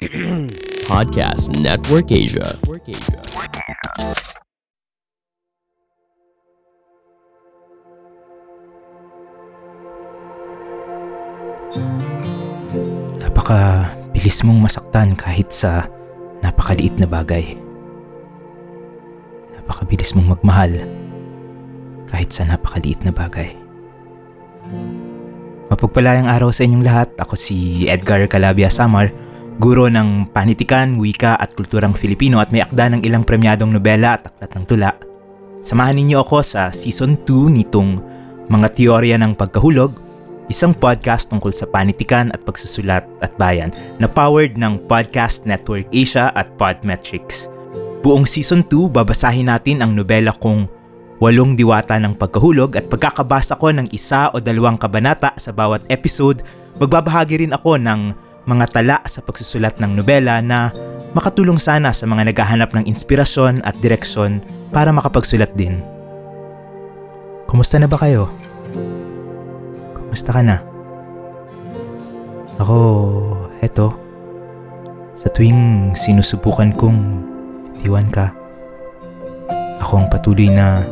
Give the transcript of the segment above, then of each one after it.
Podcast Network Asia. Napaka bilis mong masaktan kahit sa napakaliit na bagay. Napakabilis mong magmahal kahit sa napakaliit na bagay. Mapagpalayang araw sa inyong lahat. Ako si Edgar Calabia Samar, guro ng panitikan, wika at kulturang Filipino at may akda ng ilang premyadong nobela at aklat ng tula. Samahan ninyo ako sa Season 2 nitong Mga Teorya ng Pagkahulog, isang podcast tungkol sa panitikan at pagsusulat at bayan na powered ng Podcast Network Asia at Podmetrics. Buong Season 2, babasahin natin ang nobela kong Walong Diwata ng Pagkahulog at pagkakabasa ko ng isa o dalawang kabanata sa bawat episode, magbabahagi rin ako ng mga tala sa pagsusulat ng nobela na makatulong sana sa mga naghahanap ng inspirasyon at direksyon para makapagsulat din. Kumusta na ba kayo? Kumusta ka na? Ako, eto. Sa tuwing sinusubukan kong tiwan ka, ako ang patuloy na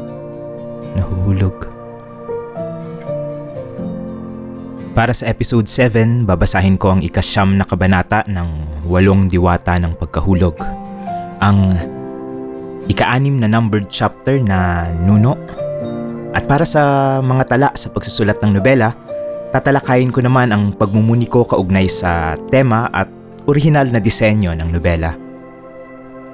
nahuhulog. Para sa episode 7, babasahin ko ang ikasyam na kabanata ng walong diwata ng pagkahulog. Ang ika-anim na numbered chapter na Nuno. At para sa mga tala sa pagsusulat ng nobela, tatalakayin ko naman ang pagmumuni ko kaugnay sa tema at orihinal na disenyo ng nobela.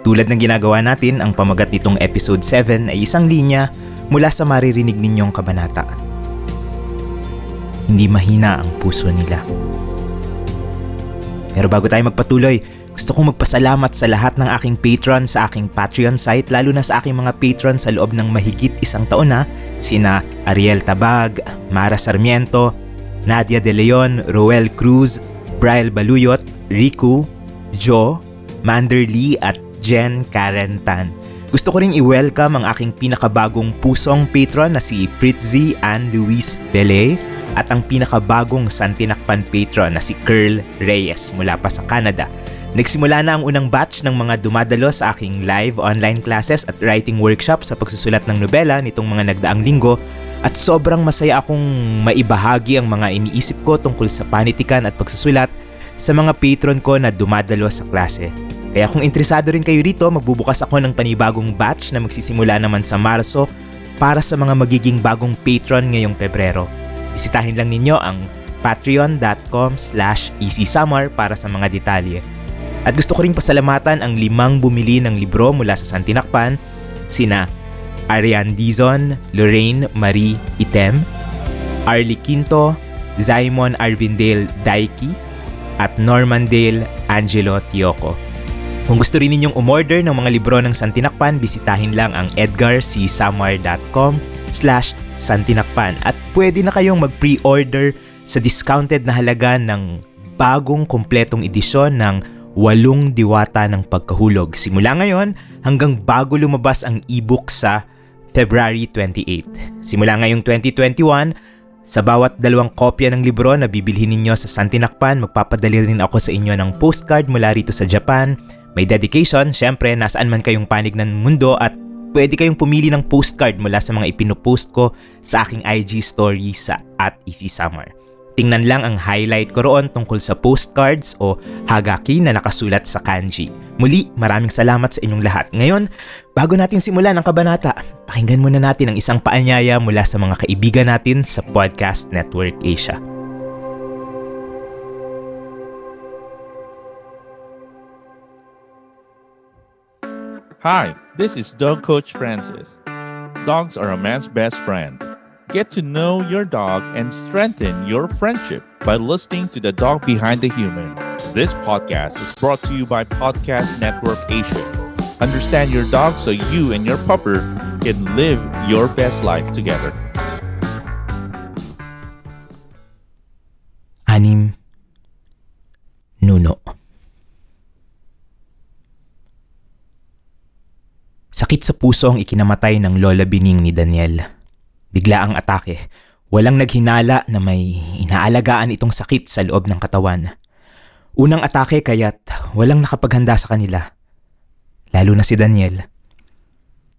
Tulad ng ginagawa natin, ang pamagat nitong episode 7 ay isang linya mula sa maririnig ninyong kabanata. Hindi mahina ang puso nila. Pero bago tayo magpatuloy, gusto kong magpasalamat sa lahat ng aking patron sa aking Patreon site, lalo na sa aking mga patron sa loob ng mahigit isang taon na, sina Ariel Tabag, Mara Sarmiento, Nadia De Leon, Roel Cruz, Brian Baluyot, Riku, Joe, Mander Lee at Jen Karen Tan. Gusto ko rin i-welcome ang aking pinakabagong pusong patron na si Fritzy Ann Luis Bele at ang pinakabagong Santinakpan patron na si Curl Reyes mula pa sa Canada. Nagsimula na ang unang batch ng mga dumadalo sa aking live online classes at writing workshop sa pagsusulat ng nobela nitong mga nagdaang linggo at sobrang masaya akong maibahagi ang mga iniisip ko tungkol sa panitikan at pagsusulat sa mga patron ko na dumadalo sa klase. Kaya kung interesado rin kayo rito, magbubukas ako ng panibagong batch na magsisimula naman sa Marso para sa mga magiging bagong patron ngayong Pebrero. Bisitahin lang ninyo ang patreon.com slash easysummer para sa mga detalye. At gusto ko rin pasalamatan ang limang bumili ng libro mula sa Santinakpan, sina Ariane Dizon, Lorraine Marie Item, Arlie Quinto, Zaimon Arvindale Daiki, at Normandale Angelo Tioco. Kung gusto rin ninyong umorder ng mga libro ng Santinakpan, bisitahin lang ang edgarcsamar.com slash santinakpan at pwede na kayong mag-pre-order sa discounted na halaga ng bagong kompletong edisyon ng Walong Diwata ng Pagkahulog. Simula ngayon hanggang bago lumabas ang ebook sa February 28. Simula ngayong 2021, sa bawat dalawang kopya ng libro na bibilhin ninyo sa Santinakpan, magpapadali rin ako sa inyo ng postcard mula rito sa Japan. May dedication, syempre, nasaan man kayong panig ng mundo at pwede kayong pumili ng postcard mula sa mga ipinopost ko sa aking IG story sa at Easy Summer. Tingnan lang ang highlight ko roon tungkol sa postcards o hagaki na nakasulat sa kanji. Muli, maraming salamat sa inyong lahat. Ngayon, bago natin simulan ang kabanata, pakinggan muna natin ang isang paanyaya mula sa mga kaibigan natin sa Podcast Network Asia. Hi, this is Dog Coach Francis. Dogs are a man's best friend. Get to know your dog and strengthen your friendship by listening to the dog behind the human. This podcast is brought to you by Podcast Network Asia. Understand your dog so you and your pupper can live your best life together. Sakit sa puso ang ikinamatay ng Lola Bining ni Daniel. Bigla ang atake. Walang naghinala na may inaalagaan itong sakit sa loob ng katawan. Unang atake kaya't walang nakapaghanda sa kanila. Lalo na si Daniel.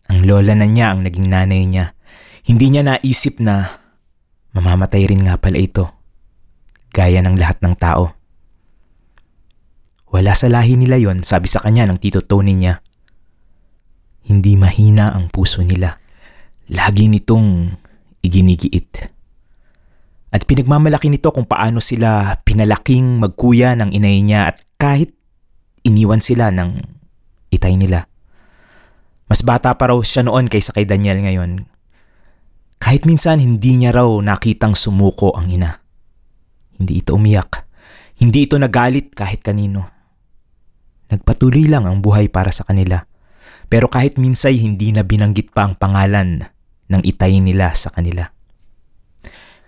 Ang lola na niya ang naging nanay niya. Hindi niya naisip na mamamatay rin nga pala ito. Gaya ng lahat ng tao. Wala sa lahi nila yon, sabi sa kanya ng tito Tony niya. Hindi mahina ang puso nila. Lagi nitong iginigiit. At pinagmamalaki nito kung paano sila pinalaking magkuya ng inay niya at kahit iniwan sila ng itay nila. Mas bata pa raw siya noon kaysa kay Daniel ngayon. Kahit minsan hindi niya raw nakitang sumuko ang ina. Hindi ito umiyak. Hindi ito nagalit kahit kanino. Nagpatuloy lang ang buhay para sa kanila. Pero kahit minsay hindi na binanggit pa ang pangalan ng itay nila sa kanila.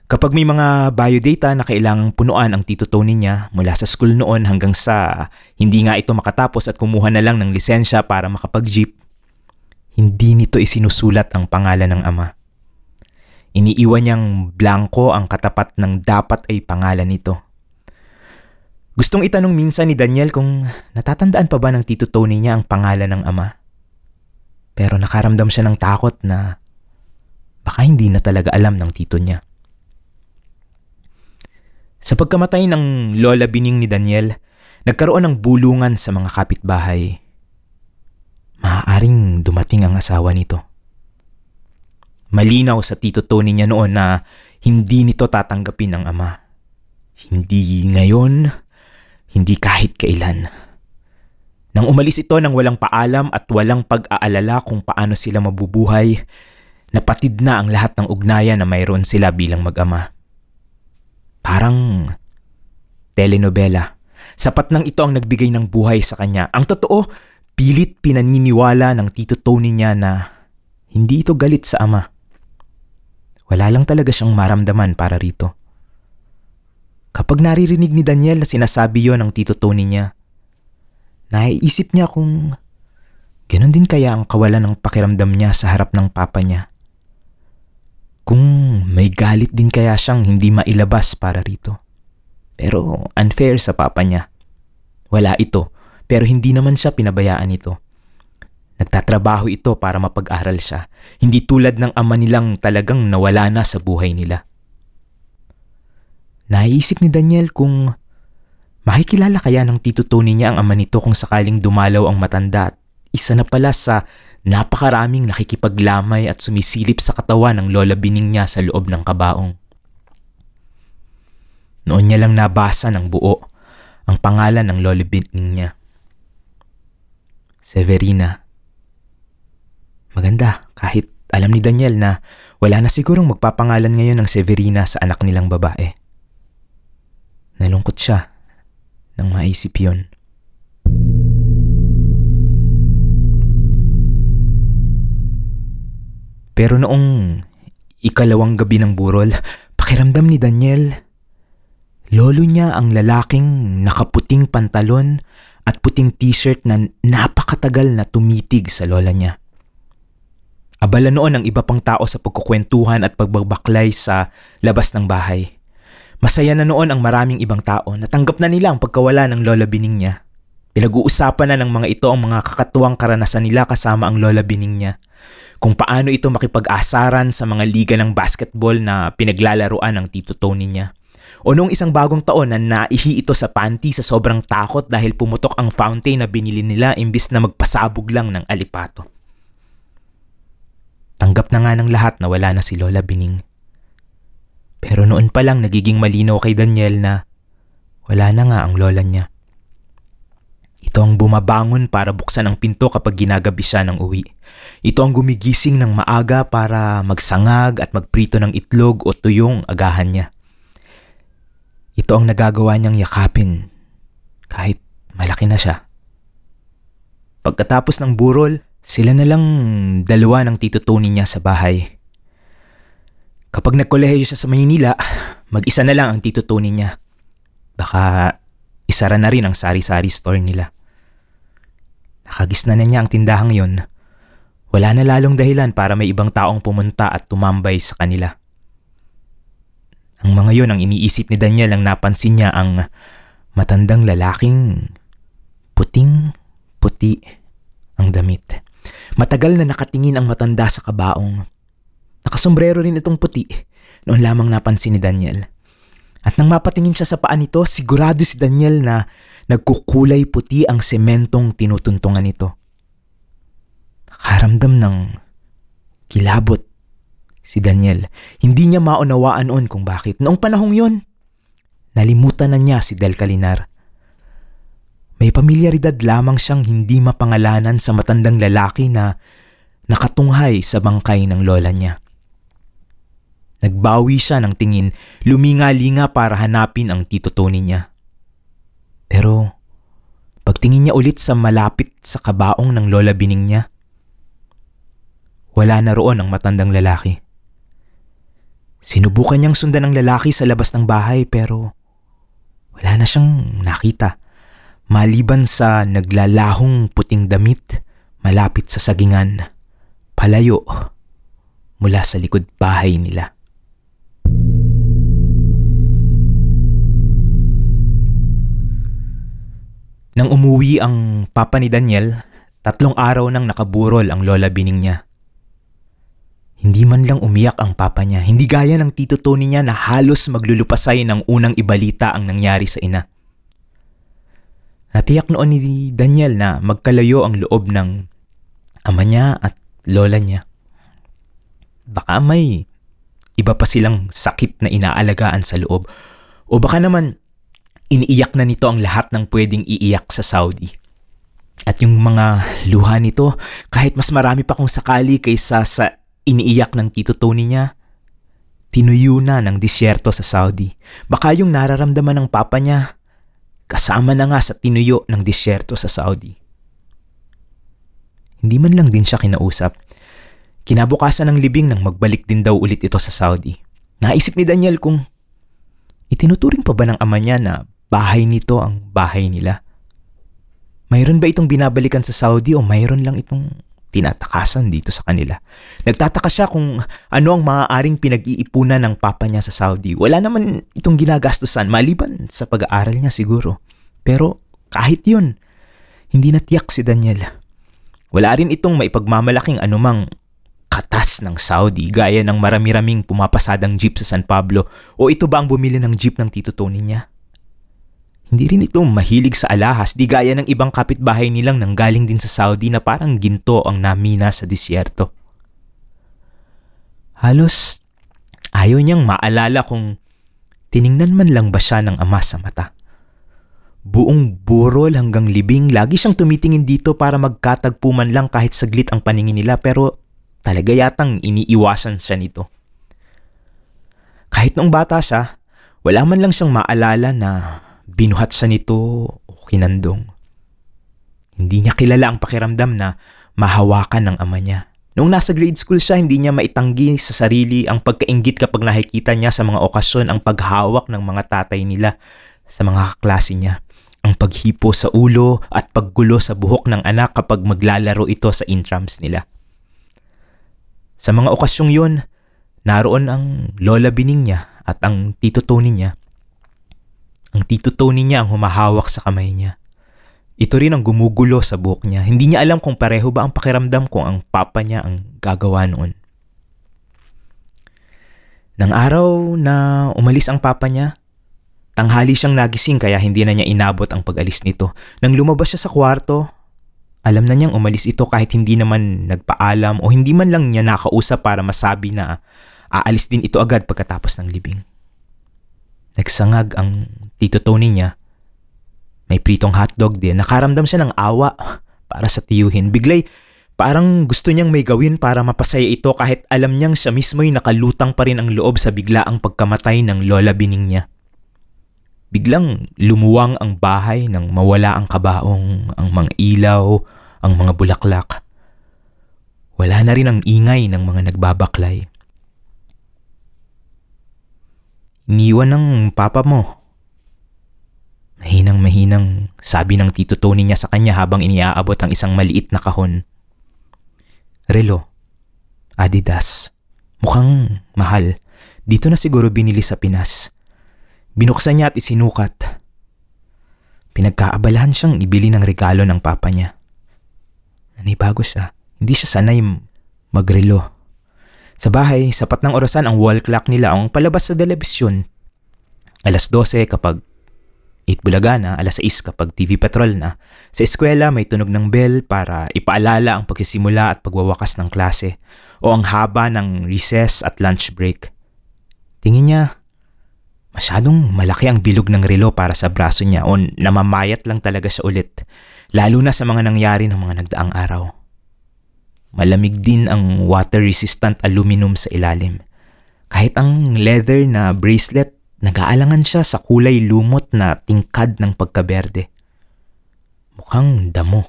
Kapag may mga biodata na kailangang punuan ang tito Tony niya mula sa school noon hanggang sa hindi nga ito makatapos at kumuha na lang ng lisensya para makapag-jeep, hindi nito isinusulat ang pangalan ng ama. Iniiwan niyang blanco ang katapat ng dapat ay pangalan nito. Gustong itanong minsan ni Daniel kung natatandaan pa ba ng tito Tony niya ang pangalan ng ama. Pero nakaramdam siya ng takot na baka hindi na talaga alam ng tito niya. Sa pagkamatay ng lola bining ni Daniel, nagkaroon ng bulungan sa mga kapitbahay. Maaaring dumating ang asawa nito. Malinaw sa tito Tony niya noon na hindi nito tatanggapin ang ama. Hindi ngayon, hindi kahit kailan. Nang umalis ito nang walang paalam at walang pag-aalala kung paano sila mabubuhay, napatid na ang lahat ng ugnayan na mayroon sila bilang mag-ama. Parang telenovela. Sapat nang ito ang nagbigay ng buhay sa kanya. Ang totoo, pilit pinaniniwala ng tito Tony niya na hindi ito galit sa ama. Wala lang talaga siyang maramdaman para rito. Kapag naririnig ni Daniel na sinasabi yon ng tito Tony niya, naiisip niya kung ganon din kaya ang kawalan ng pakiramdam niya sa harap ng papa niya. Kung may galit din kaya siyang hindi mailabas para rito. Pero unfair sa papa niya. Wala ito, pero hindi naman siya pinabayaan ito. Nagtatrabaho ito para mapag-aral siya, hindi tulad ng ama nilang talagang nawala na sa buhay nila. Naisip ni Daniel kung makikilala kaya ng tito Tony niya ang ama nito kung sakaling dumalaw ang matanda at isa na pala sa Napakaraming nakikipaglamay at sumisilip sa katawan ng lola bining niya sa loob ng kabaong. Noon niya lang nabasa ng buo ang pangalan ng lola bining niya. Severina. Maganda kahit alam ni Daniel na wala na sigurong magpapangalan ngayon ng Severina sa anak nilang babae. Nalungkot siya nang maisip yon. Pero noong ikalawang gabi ng burol, pakiramdam ni Daniel, lolo niya ang lalaking nakaputing pantalon at puting t-shirt na napakatagal na tumitig sa lola niya. Abala noon ang iba pang tao sa pagkukwentuhan at pagbabaklay sa labas ng bahay. Masaya na noon ang maraming ibang tao. Natanggap na nila ang pagkawala ng lola bining niya. Pinag-uusapan na ng mga ito ang mga kakatuwang karanasan nila kasama ang lola bining niya kung paano ito makipag-asaran sa mga liga ng basketball na pinaglalaruan ng tito Tony niya. O noong isang bagong taon na naihi ito sa panty sa sobrang takot dahil pumutok ang fountain na binili nila imbis na magpasabog lang ng alipato. Tanggap na nga ng lahat na wala na si Lola Bining. Pero noon pa lang nagiging malinaw kay Daniel na wala na nga ang lola niya. Ito ang bumabangon para buksan ang pinto kapag ginagabi siya ng uwi. Ito ang gumigising ng maaga para magsangag at magprito ng itlog o tuyong agahan niya. Ito ang nagagawa niyang yakapin kahit malaki na siya. Pagkatapos ng burol, sila na lang dalawa ng tito Tony niya sa bahay. Kapag nagkolehiyo siya sa Maynila, mag-isa na lang ang tito Tony niya. Baka isara na rin ang sari-sari store nila. Nakagisna na niya ang tindahang yon. Wala na lalong dahilan para may ibang taong pumunta at tumambay sa kanila. Ang mga yon ang iniisip ni Daniel ang napansin niya ang Matandang lalaking puting puti ang damit. Matagal na nakatingin ang matanda sa kabaong. Nakasombrero rin itong puti noon lamang napansin ni Daniel. At nang mapatingin siya sa paa nito, sigurado si Daniel na nagkukulay puti ang sementong tinutuntungan nito. Nakaramdam ng kilabot si Daniel. Hindi niya maunawaan noon kung bakit. Noong panahong yon, nalimutan na niya si Del Calinar. May pamilyaridad lamang siyang hindi mapangalanan sa matandang lalaki na nakatunghay sa bangkay ng lola niya. Nagbawi siya ng tingin, luminga-linga para hanapin ang tito Tony niya. Pero pagtingin niya ulit sa malapit sa kabaong ng lola bining niya, wala na roon ang matandang lalaki. Sinubukan niyang sundan ang lalaki sa labas ng bahay pero wala na siyang nakita maliban sa naglalahong puting damit malapit sa sagingan, palayo mula sa likod bahay nila. Nang umuwi ang papa ni Daniel, tatlong araw nang nakaburol ang lola bining niya. Hindi man lang umiyak ang papa niya, hindi gaya ng tito Tony niya na halos maglulupasay ng unang ibalita ang nangyari sa ina. Natiyak noon ni Daniel na magkalayo ang loob ng ama niya at lola niya. Baka may iba pa silang sakit na inaalagaan sa loob o baka naman iniiyak na nito ang lahat ng pwedeng iiyak sa Saudi. At yung mga luha nito, kahit mas marami pa kung sakali kaysa sa iniiyak ng tito Tony niya, tinuyo na ng disyerto sa Saudi. Baka yung nararamdaman ng papa niya kasama na nga sa tinuyo ng disyerto sa Saudi. Hindi man lang din siya kinausap. Kinabukasan ng libing nang magbalik din daw ulit ito sa Saudi. Naisip ni Daniel kung itinuturing pa ba ng ama niya na bahay nito ang bahay nila. Mayroon ba itong binabalikan sa Saudi o mayroon lang itong tinatakasan dito sa kanila. Nagtataka siya kung ano ang maaaring pinag-iipunan ng papa niya sa Saudi. Wala naman itong ginagastusan maliban sa pag-aaral niya siguro. Pero kahit yun, hindi natiyak si Daniel. Wala rin itong maipagmamalaking anumang katas ng Saudi gaya ng marami-raming pumapasadang jeep sa San Pablo o ito ba ang bumili ng jeep ng tito Tony niya? Hindi rin ito mahilig sa alahas di gaya ng ibang kapitbahay nilang nanggaling din sa Saudi na parang ginto ang namina sa disyerto. Halos ayaw niyang maalala kung tiningnan man lang ba siya ng ama sa mata. Buong burol hanggang libing, lagi siyang tumitingin dito para magkatagpo man lang kahit saglit ang paningin nila pero talaga yatang iniiwasan siya nito. Kahit noong bata siya, wala man lang siyang maalala na binuhat siya nito o kinandong. Hindi niya kilala ang pakiramdam na mahawakan ng ama niya. Noong nasa grade school siya, hindi niya maitanggi sa sarili ang pagkaingit kapag nakikita niya sa mga okasyon ang paghawak ng mga tatay nila sa mga kaklase niya. Ang paghipo sa ulo at paggulo sa buhok ng anak kapag maglalaro ito sa intrams nila. Sa mga okasyong yun, naroon ang lola bining niya at ang tito Tony niya ang tito Tony niya ang humahawak sa kamay niya. Ito rin ang gumugulo sa buhok niya. Hindi niya alam kung pareho ba ang pakiramdam kung ang papa niya ang gagawa noon. Nang araw na umalis ang papa niya, tanghali siyang nagising kaya hindi na niya inabot ang pag-alis nito. Nang lumabas siya sa kwarto, alam na niyang umalis ito kahit hindi naman nagpaalam o hindi man lang niya nakausap para masabi na aalis din ito agad pagkatapos ng libing. Nagsangag ang tito Tony niya. May pritong hotdog din. Nakaramdam siya ng awa para sa tiyuhin. Biglay, parang gusto niyang may gawin para mapasaya ito kahit alam niyang siya mismo'y nakalutang pa rin ang loob sa biglaang pagkamatay ng lola bining niya. Biglang lumuwang ang bahay nang mawala ang kabaong, ang mga ilaw, ang mga bulaklak. Wala na rin ang ingay ng mga nagbabaklay. Iniwan ng papa mo. Mahinang mahinang sabi ng tito Tony niya sa kanya habang iniaabot ang isang maliit na kahon. Relo. Adidas. Mukhang mahal. Dito na siguro binili sa Pinas. Binuksan niya at isinukat. Pinagkaabalahan siyang ibili ng regalo ng papa niya. Nanibago siya. Hindi siya sanay magrelo. Sa bahay, sapat ng orasan ang wall clock nila ang palabas sa telebisyon. Alas 12 kapag 8 bulaga na, alas 6 kapag TV Patrol na. Sa eskwela may tunog ng bell para ipaalala ang pagsisimula at pagwawakas ng klase o ang haba ng recess at lunch break. Tingin niya, masyadong malaki ang bilog ng relo para sa braso niya o namamayat lang talaga siya ulit, lalo na sa mga nangyari ng mga nagdaang araw. Malamig din ang water-resistant aluminum sa ilalim. Kahit ang leather na bracelet, nag-aalangan siya sa kulay lumot na tingkad ng pagkaberde. Mukhang damo.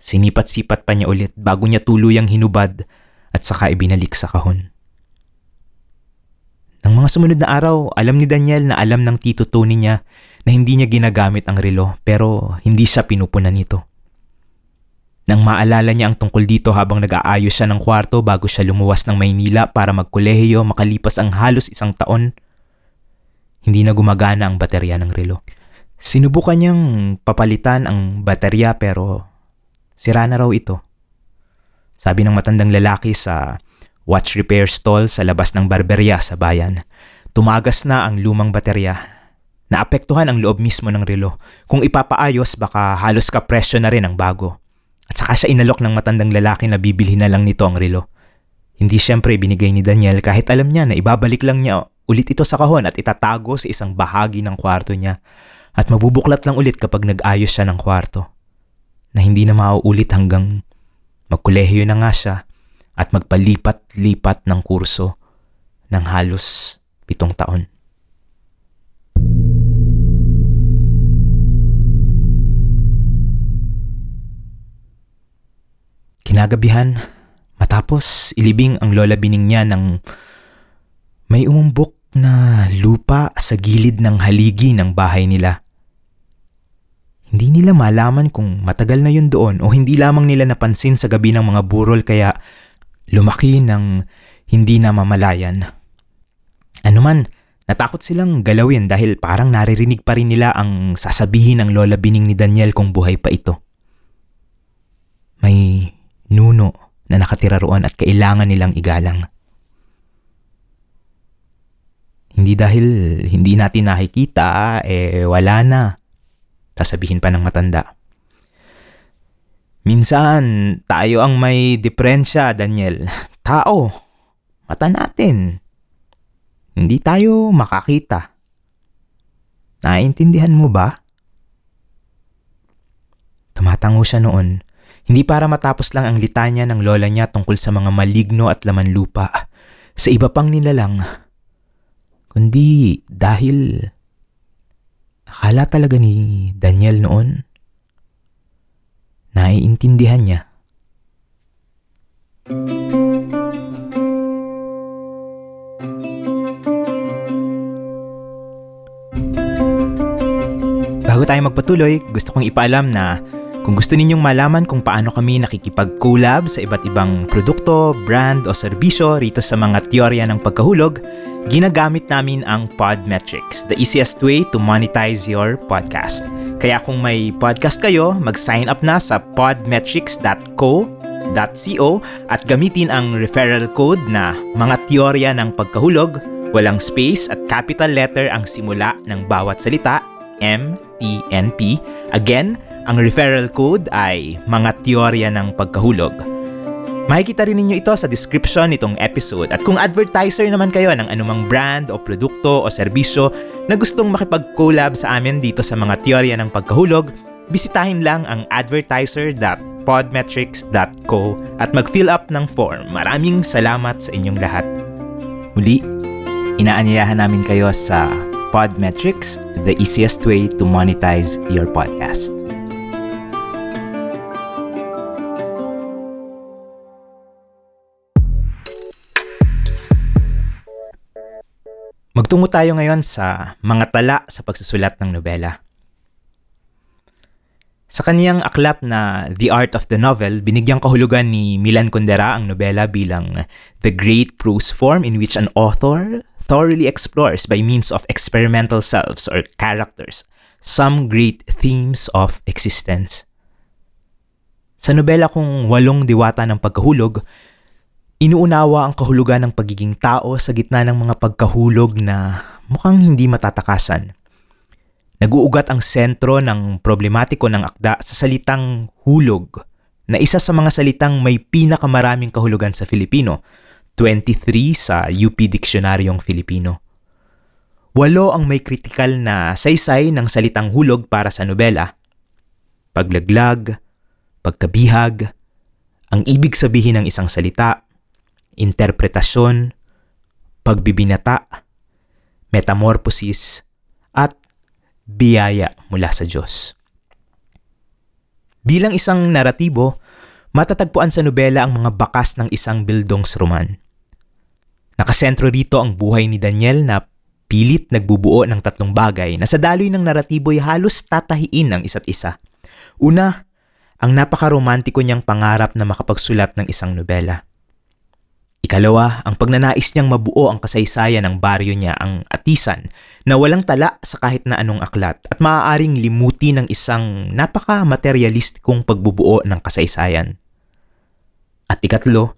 Sinipat-sipat pa niya ulit bago niya tuluyang hinubad at saka ibinalik sa kahon. Nang mga sumunod na araw, alam ni Daniel na alam ng tito Tony niya na hindi niya ginagamit ang relo pero hindi siya pinupunan nito. Nang maalala niya ang tungkol dito habang nag-aayos siya ng kwarto bago siya lumuwas ng Maynila para magkolehiyo makalipas ang halos isang taon, hindi na gumagana ang baterya ng relo. Sinubukan niyang papalitan ang baterya pero sira na raw ito. Sabi ng matandang lalaki sa watch repair stall sa labas ng barberya sa bayan, tumagas na ang lumang baterya. Naapektuhan ang loob mismo ng relo. Kung ipapaayos, baka halos kapresyo na rin ang bago. At saka siya inalok ng matandang lalaki na bibili na lang nito ang relo. Hindi siyempre binigay ni Daniel kahit alam niya na ibabalik lang niya ulit ito sa kahon at itatago sa isang bahagi ng kwarto niya at mabubuklat lang ulit kapag nag-ayos siya ng kwarto na hindi na mauulit hanggang magkolehiyo na nga siya at magpalipat-lipat ng kurso ng halos pitong taon. Kinagabihan, matapos ilibing ang lola bining niya ng may umumbok na lupa sa gilid ng haligi ng bahay nila. Hindi nila malaman kung matagal na yun doon o hindi lamang nila napansin sa gabi ng mga burol kaya lumaki ng hindi na mamalayan. Ano man, natakot silang galawin dahil parang naririnig pa rin nila ang sasabihin ng lola bining ni Daniel kung buhay pa ito. May nuno na nakatira roon at kailangan nilang igalang. Hindi dahil hindi natin nakikita, eh wala na. Sasabihin pa ng matanda. Minsan, tayo ang may diferensya, Daniel. Tao. Mata natin. Hindi tayo makakita. Naiintindihan mo ba? Tumatango siya noon hindi para matapos lang ang litanya ng lola niya tungkol sa mga maligno at laman lupa sa iba pang nilalang, kundi dahil akala talaga ni Daniel noon naiintindihan niya. Bago tayo magpatuloy, gusto kong ipaalam na kung gusto ninyong malaman kung paano kami nakikipag-collab sa iba't ibang produkto, brand o serbisyo rito sa mga teorya ng pagkahulog, ginagamit namin ang Podmetrics, the easiest way to monetize your podcast. Kaya kung may podcast kayo, mag-sign up na sa podmetrics.co.co at gamitin ang referral code na mga teorya ng pagkahulog, walang space at capital letter ang simula ng bawat salita, MTNP. Again, ang referral code ay mga teorya ng pagkahulog. Makikita rin ninyo ito sa description nitong episode at kung advertiser naman kayo ng anumang brand o produkto o serbisyo na gustong makipag-collab sa amin dito sa mga teorya ng pagkahulog, bisitahin lang ang advertiser.podmetrics.co at mag-fill up ng form. Maraming salamat sa inyong lahat. Muli, inaanyayahan namin kayo sa Podmetrics, the easiest way to monetize your podcast. Magtungo tayo ngayon sa mga tala sa pagsusulat ng nobela. Sa kaniyang aklat na The Art of the Novel, binigyang kahulugan ni Milan Kundera ang nobela bilang the great prose form in which an author thoroughly explores by means of experimental selves or characters some great themes of existence. Sa nobela kong Walong Diwata ng Pagkahulog, inuunawa ang kahulugan ng pagiging tao sa gitna ng mga pagkahulog na mukhang hindi matatakasan. Naguugat ang sentro ng problematiko ng akda sa salitang hulog na isa sa mga salitang may pinakamaraming kahulugan sa Filipino, 23 sa UP Diksionaryong Filipino. Walo ang may kritikal na saysay ng salitang hulog para sa nobela. Paglaglag, pagkabihag, ang ibig sabihin ng isang salita, interpretasyon, pagbibinata, metamorphosis, at biyaya mula sa Diyos. Bilang isang naratibo, matatagpuan sa nobela ang mga bakas ng isang bildungsroman. Nakasentro rito ang buhay ni Daniel na pilit nagbubuo ng tatlong bagay na sa daloy ng naratibo ay halos tatahiin ng isa't isa. Una, ang napakaromantiko niyang pangarap na makapagsulat ng isang nobela. Ikalawa, ang pagnanais niyang mabuo ang kasaysayan ng baryo niya, ang atisan, na walang tala sa kahit na anong aklat at maaaring limuti ng isang napaka-materialistikong pagbubuo ng kasaysayan. At ikatlo,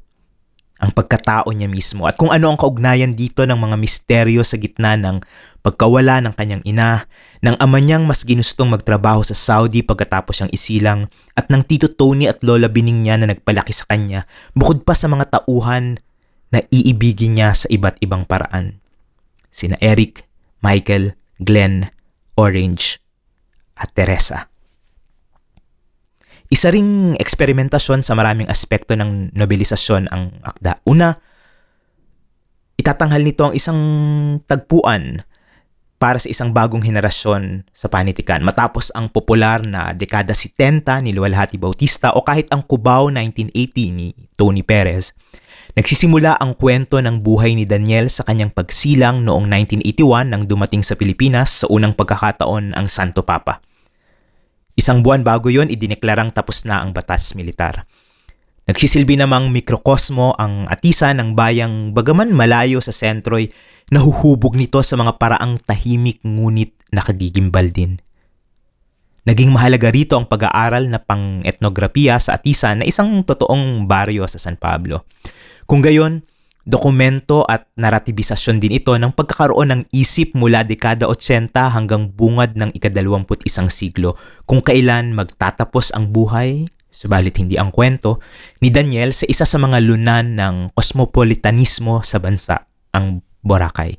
ang pagkatao niya mismo at kung ano ang kaugnayan dito ng mga misteryo sa gitna ng pagkawala ng kanyang ina, ng ama niyang mas ginustong magtrabaho sa Saudi pagkatapos siyang isilang, at ng tito Tony at lola Bining niya na nagpalaki sa kanya, bukod pa sa mga tauhan na iibigin niya sa iba't ibang paraan. Sina Eric, Michael, Glenn, Orange, at Teresa. Isa ring eksperimentasyon sa maraming aspekto ng nobelisasyon ang akda. Una, itatanghal nito ang isang tagpuan para sa isang bagong henerasyon sa panitikan matapos ang popular na dekada 70 ni Luwalhati Bautista o kahit ang Cubao 1980 ni Tony Perez. Nagsisimula ang kwento ng buhay ni Daniel sa kanyang pagsilang noong 1981 nang dumating sa Pilipinas sa unang pagkakataon ang Santo Papa. Isang buwan bago yon idineklarang tapos na ang batas militar. Nagsisilbi namang mikrokosmo ang atisa ng bayang bagaman malayo sa sentro'y nahuhubog nito sa mga paraang tahimik ngunit nakagigimbal din. Naging mahalaga rito ang pag-aaral na pang-etnografiya sa Atisa na isang totoong baryo sa San Pablo. Kung gayon, Dokumento at naratibisasyon din ito ng pagkakaroon ng isip mula dekada 80 hanggang bungad ng ikadalawamput isang siglo kung kailan magtatapos ang buhay, subalit hindi ang kwento, ni Daniel sa isa sa mga lunan ng kosmopolitanismo sa bansa, ang Boracay.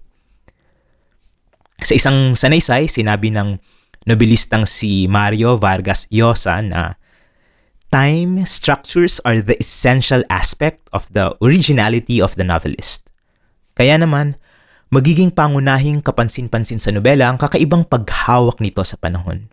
Sa isang sanaysay, sinabi ng nobilistang si Mario Vargas Llosa na time structures are the essential aspect of the originality of the novelist. Kaya naman, magiging pangunahing kapansin-pansin sa nobela ang kakaibang paghawak nito sa panahon.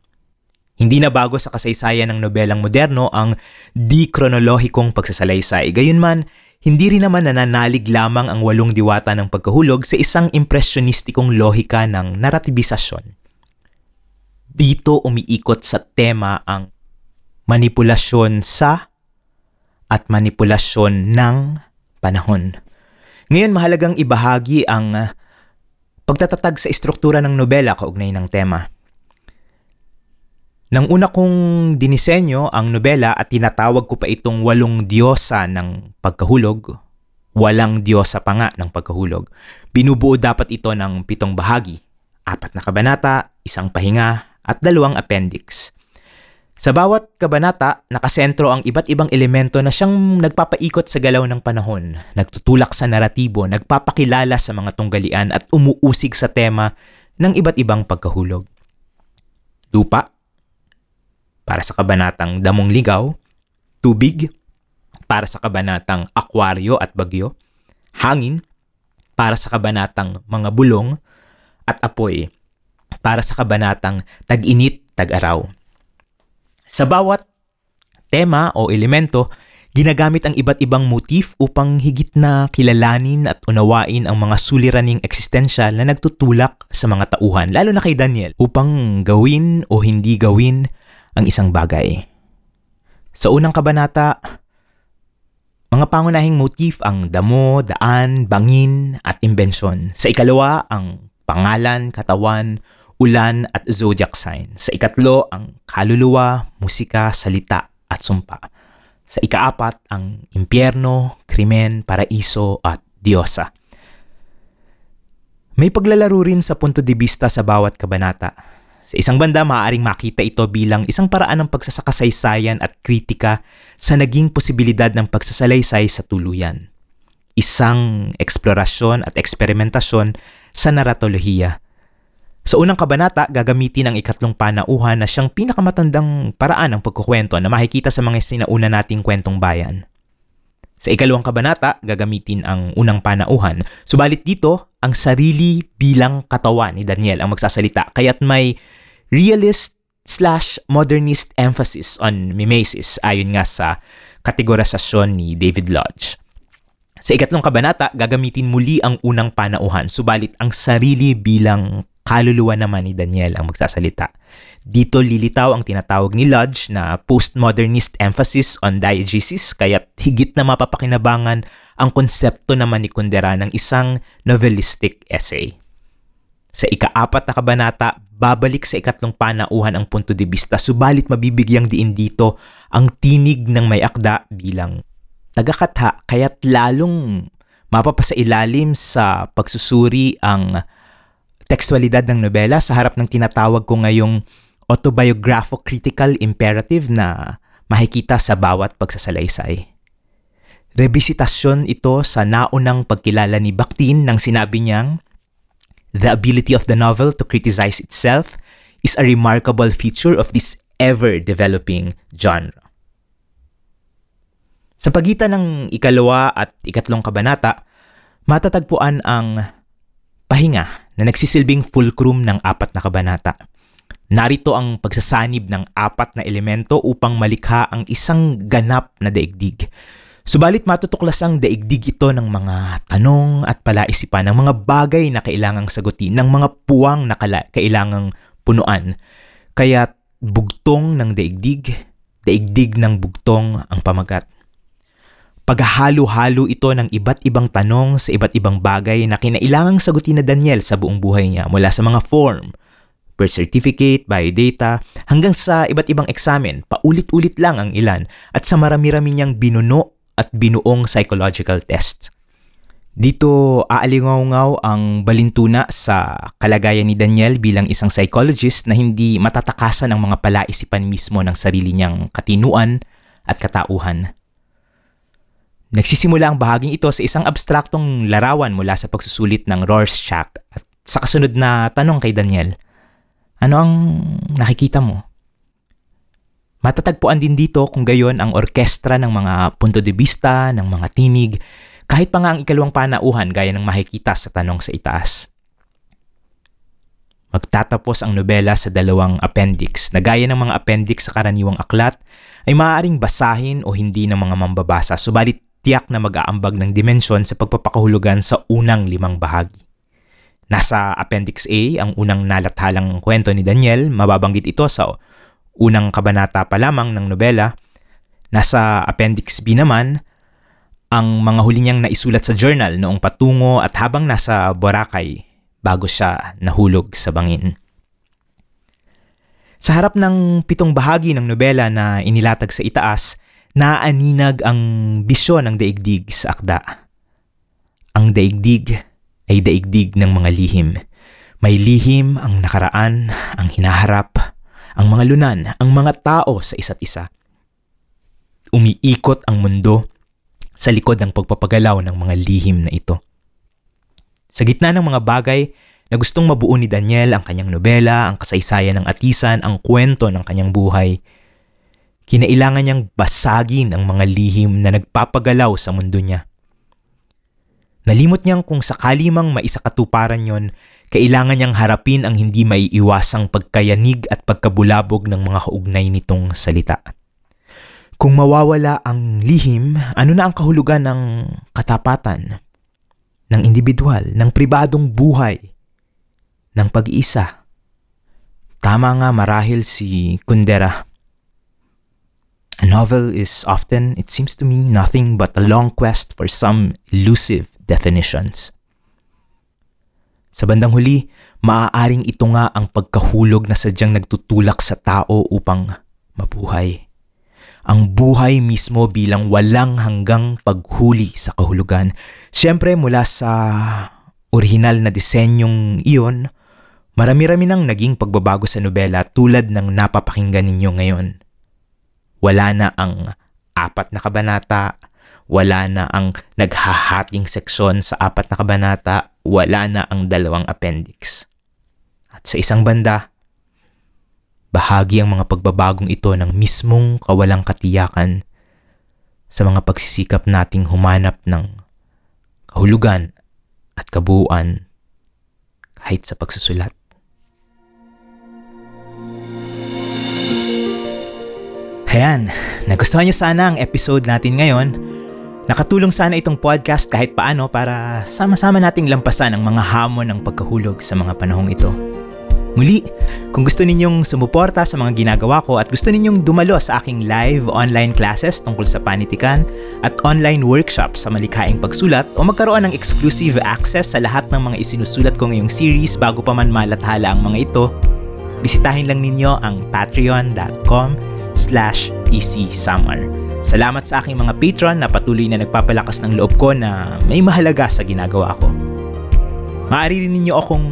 Hindi na bago sa kasaysayan ng nobelang moderno ang di-kronolohikong pagsasalaysay. Gayunman, hindi rin naman nananalig lamang ang walong diwata ng pagkahulog sa isang impresyonistikong lohika ng naratibisasyon. Dito umiikot sa tema ang manipulasyon sa at manipulasyon ng panahon. Ngayon mahalagang ibahagi ang pagtatatag sa istruktura ng nobela kaugnay ng tema. Nang una kong dinisenyo ang nobela at tinatawag ko pa itong walong diyosa ng pagkahulog, walang diyosa pa nga ng pagkahulog. Binubuo dapat ito ng pitong bahagi, apat na kabanata, isang pahinga, at dalawang appendix. Sa bawat kabanata, nakasentro ang iba't ibang elemento na siyang nagpapaikot sa galaw ng panahon, nagtutulak sa naratibo, nagpapakilala sa mga tunggalian at umuusig sa tema ng iba't ibang pagkahulog. Lupa, para sa kabanatang Damong Ligaw, Tubig, para sa kabanatang Akwaryo at Bagyo, Hangin, para sa kabanatang Mga Bulong, at Apoy, para sa kabanatang Tag-init, Tag-araw. Sa bawat tema o elemento, ginagamit ang iba't ibang motif upang higit na kilalanin at unawain ang mga suliraning eksistensyal na nagtutulak sa mga tauhan, lalo na kay Daniel, upang gawin o hindi gawin ang isang bagay. Sa unang kabanata, Mga pangunahing motif ang damo, daan, bangin at imbensyon. Sa ikalawa, ang pangalan, katawan, ulan at zodiac sign. Sa ikatlo, ang kaluluwa, musika, salita at sumpa. Sa ikaapat, ang impyerno, krimen, paraiso at diyosa. May paglalaro rin sa punto de vista sa bawat kabanata. Sa isang banda, maaaring makita ito bilang isang paraan ng pagsasakasaysayan at kritika sa naging posibilidad ng pagsasalaysay sa tuluyan. Isang eksplorasyon at eksperimentasyon sa naratolohiya. Sa unang kabanata, gagamitin ang ikatlong panauhan na siyang pinakamatandang paraan ng pagkukwento na makikita sa mga sinauna nating kwentong bayan. Sa ikalawang kabanata, gagamitin ang unang panauhan. Subalit dito, ang sarili bilang katawan ni Daniel ang magsasalita. Kaya't may realist slash modernist emphasis on mimesis ayon nga sa kategorisasyon ni David Lodge. Sa ikatlong kabanata, gagamitin muli ang unang panauhan, subalit ang sarili bilang kaluluwa naman ni Daniel ang magsasalita. Dito lilitaw ang tinatawag ni Lodge na postmodernist emphasis on diegesis kaya't higit na mapapakinabangan ang konsepto naman ni Kundera ng isang novelistic essay. Sa ikaapat na kabanata, babalik sa ikatlong panauhan ang punto de vista subalit mabibigyang diin dito ang tinig ng may akda bilang tagakatha kaya't lalong mapapasailalim sa pagsusuri ang tekstualidad ng nobela sa harap ng tinatawag ko ngayong autobiographo-critical imperative na makikita sa bawat pagsasalaysay. Revisitasyon ito sa naunang pagkilala ni Bakhtin nang sinabi niyang The ability of the novel to criticize itself is a remarkable feature of this ever-developing genre. Sa pagitan ng ikalawa at ikatlong kabanata, matatagpuan ang pahinga na nagsisilbing fulcrum ng apat na kabanata. Narito ang pagsasanib ng apat na elemento upang malikha ang isang ganap na daigdig Subalit matutuklas ang daigdig ito ng mga tanong at palaisipan ng mga bagay na kailangang sagutin, ng mga puwang na kala- kailangang punuan. Kaya bugtong ng daigdig, daigdig ng bugtong ang pamagat. Paghahalo-halo ito ng iba't ibang tanong sa iba't ibang bagay na kinailangang sagutin na Daniel sa buong buhay niya mula sa mga form, birth certificate, biodata, hanggang sa iba't ibang eksamen, paulit-ulit lang ang ilan at sa marami-rami niyang binuno at binuong psychological test. Dito aalingaw-ngaw ang balintuna sa kalagayan ni Daniel bilang isang psychologist na hindi matatakasan ang mga palaisipan mismo ng sarili niyang katinuan at katauhan. Nagsisimula ang bahaging ito sa isang abstraktong larawan mula sa pagsusulit ng Rorschach at sa kasunod na tanong kay Daniel, ano ang nakikita mo? Matatagpuan din dito kung gayon ang orkestra ng mga punto de vista, ng mga tinig, kahit pa nga ang ikalawang panauhan gaya ng makikita sa tanong sa itaas. Magtatapos ang nobela sa dalawang appendix na gaya ng mga appendix sa karaniwang aklat ay maaaring basahin o hindi ng mga mambabasa subalit tiyak na mag-aambag ng dimensyon sa pagpapakahulugan sa unang limang bahagi. Nasa Appendix A, ang unang nalathalang kwento ni Daniel, mababanggit ito sa unang kabanata pa lamang ng nobela. Nasa Appendix B naman, ang mga huli niyang naisulat sa journal noong patungo at habang nasa Boracay bago siya nahulog sa bangin. Sa harap ng pitong bahagi ng nobela na inilatag sa itaas, naaninag ang bisyon ng daigdig sa akda. Ang daigdig ay daigdig ng mga lihim. May lihim ang nakaraan, ang hinaharap, ang mga lunan, ang mga tao sa isa't isa. Umiikot ang mundo sa likod ng pagpapagalaw ng mga lihim na ito. Sa gitna ng mga bagay na gustong mabuo ni Daniel ang kanyang nobela, ang kasaysayan ng atisan, ang kwento ng kanyang buhay, kinailangan niyang basagin ang mga lihim na nagpapagalaw sa mundo niya. Nalimot niyang kung sakali mang maisakatuparan yon kailangan niyang harapin ang hindi maiiwasang pagkayanig at pagkabulabog ng mga kaugnay nitong salita. Kung mawawala ang lihim, ano na ang kahulugan ng katapatan, ng individual, ng pribadong buhay, ng pag-iisa? Tama nga marahil si Kundera. A novel is often, it seems to me, nothing but a long quest for some elusive definitions. Sa bandang huli, maaaring ito nga ang pagkahulog na sadyang nagtutulak sa tao upang mabuhay. Ang buhay mismo bilang walang hanggang paghuli sa kahulugan. Siyempre mula sa orihinal na disenyong iyon, marami-rami nang naging pagbabago sa nobela tulad ng napapakinggan ninyo ngayon. Wala na ang apat na kabanata, wala na ang naghahating seksyon sa apat na kabanata, wala na ang dalawang appendix. At sa isang banda, bahagi ang mga pagbabagong ito ng mismong kawalang katiyakan sa mga pagsisikap nating humanap ng kahulugan at kabuuan kahit sa pagsusulat. Ayan, nagustuhan niyo sana ang episode natin ngayon. Nakatulong sana itong podcast kahit paano para sama-sama nating lampasan ang mga hamon ng pagkahulog sa mga panahong ito. Muli, kung gusto ninyong sumuporta sa mga ginagawa ko at gusto ninyong dumalo sa aking live online classes tungkol sa panitikan at online workshop sa malikhaing pagsulat o magkaroon ng exclusive access sa lahat ng mga isinusulat ko ngayong series bago pa man malathala ang mga ito, bisitahin lang ninyo ang patreon.com slash easysummer. Salamat sa aking mga patron na patuloy na nagpapalakas ng loob ko na may mahalaga sa ginagawa ko. Maaari rin ninyo akong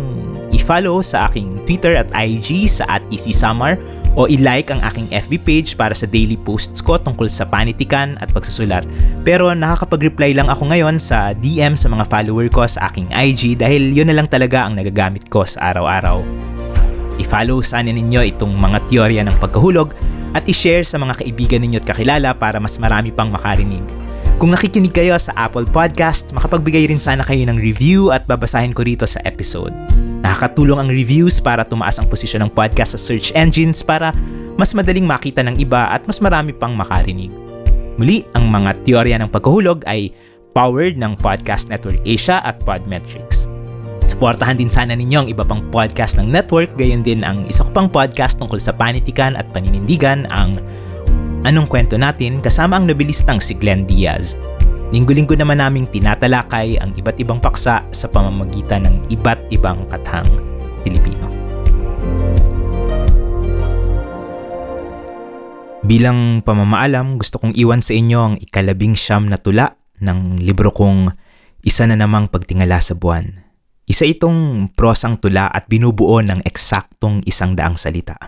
i-follow sa aking Twitter at IG sa at easysummer o i-like ang aking FB page para sa daily posts ko tungkol sa panitikan at pagsusulat. Pero nakakapag-reply lang ako ngayon sa DM sa mga follower ko sa aking IG dahil yun na lang talaga ang nagagamit ko sa araw-araw. I-follow sana ninyo itong mga teorya ng pagkahulog at i-share sa mga kaibigan ninyo at kakilala para mas marami pang makarinig. Kung nakikinig kayo sa Apple Podcast, makapagbigay rin sana kayo ng review at babasahin ko rito sa episode. Nakakatulong ang reviews para tumaas ang posisyon ng podcast sa search engines para mas madaling makita ng iba at mas marami pang makarinig. Muli, ang mga teorya ng pagkahulog ay powered ng Podcast Network Asia at Podmetrics. Suportahan din sana ninyo ang iba pang podcast ng network, gayon din ang isa ko pang podcast tungkol sa panitikan at paninindigan, ang Anong Kwento Natin kasama ang nobilistang si Glenn Diaz. Linggo-linggo naman naming tinatalakay ang iba't ibang paksa sa pamamagitan ng iba't ibang kathang Pilipino. Bilang pamamaalam, gusto kong iwan sa inyo ang ikalabing siyam na tula ng libro kong Isa na namang pagtingala sa buwan. Isa itong prosang tula at binubuo ng eksaktong isang daang salita.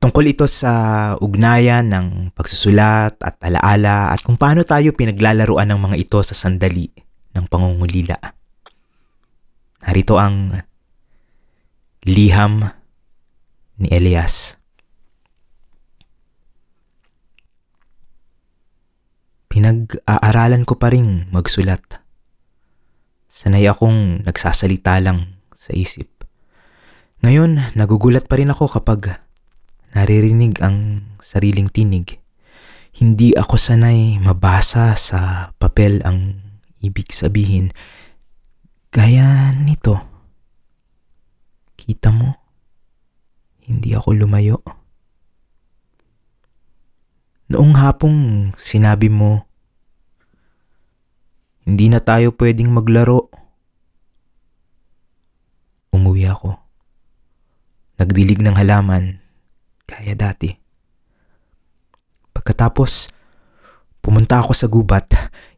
Tungkol ito sa ugnayan ng pagsusulat at alaala at kung paano tayo pinaglalaruan ng mga ito sa sandali ng pangungulila. Narito ang liham ni Elias. Pinag-aaralan ko pa rin magsulat. Sanay akong nagsasalita lang sa isip. Ngayon, nagugulat pa rin ako kapag naririnig ang sariling tinig. Hindi ako sanay mabasa sa papel ang ibig sabihin. Gaya nito. Kita mo? Hindi ako lumayo. Noong hapong sinabi mo, hindi na tayo pwedeng maglaro. Umuwi ako. Nagdilig ng halaman kaya dati. Pagkatapos, pumunta ako sa gubat,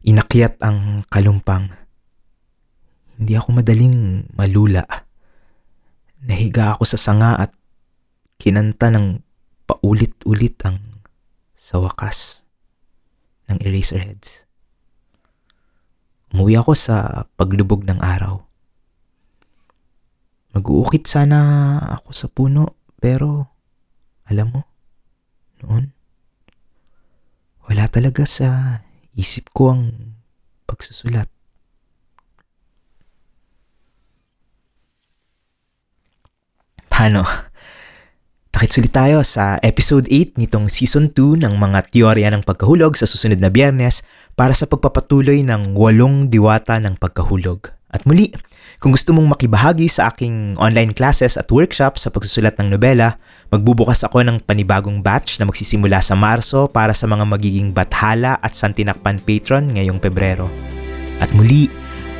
inakyat ang kalumpang. Hindi ako madaling malula. Nahiga ako sa sanga at kinanta ng paulit-ulit ang sa wakas ng Eraserheads. Umuwi ako sa paglubog ng araw. Mag-uukit sana ako sa puno pero alam mo, noon, wala talaga sa isip ko ang pagsusulat. Paano? Nakitsulit tayo sa episode 8 nitong season 2 ng mga teorya ng pagkahulog sa susunod na biyernes para sa pagpapatuloy ng walong diwata ng pagkahulog. At muli, Kung gusto mong makibahagi sa aking online classes at workshops sa pagsusulat ng nobela, magbubukas ako ng panibagong batch na magsisimula sa Marso para sa mga magiging Bathala at Santinakpan patron ngayong Pebrero. At muli,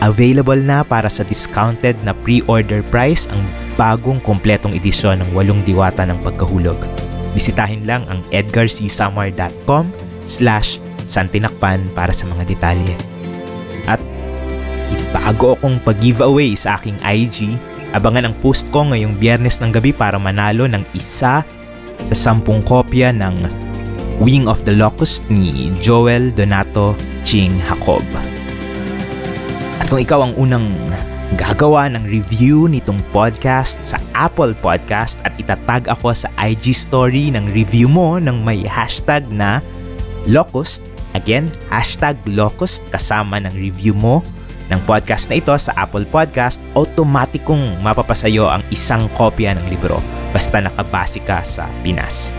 available na para sa discounted na pre-order price ang bagong kompletong edisyon ng Walong Diwata ng Pagkahulog. Bisitahin lang ang edgarcsamar.com slash santinakpan para sa mga detalye. At Bago akong pag-giveaway sa aking IG, abangan ang post ko ngayong biyernes ng gabi para manalo ng isa sa sampung kopya ng Wing of the Locust ni Joel Donato Ching Jacob. At kung ikaw ang unang gagawa ng review nitong podcast sa Apple Podcast at itatag ako sa IG story ng review mo ng may hashtag na Locust, again, hashtag Locust kasama ng review mo ng podcast na ito sa Apple Podcast, automatikong mapapasayo ang isang kopya ng libro basta nakabase ka sa Pinas.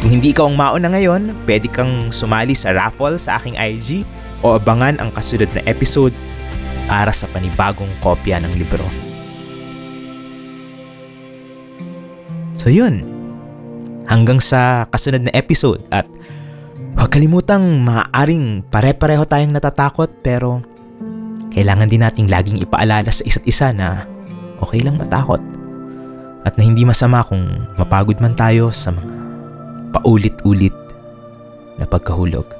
Kung hindi ikaw ang mauna ngayon, pwede kang sumali sa raffle sa aking IG o abangan ang kasunod na episode para sa panibagong kopya ng libro. So yun, hanggang sa kasunod na episode at huwag kalimutang maaaring pare-pareho tayong natatakot pero kailangan din nating laging ipaalala sa isa't isa na okay lang matakot at na hindi masama kung mapagod man tayo sa mga paulit-ulit na pagkahulog.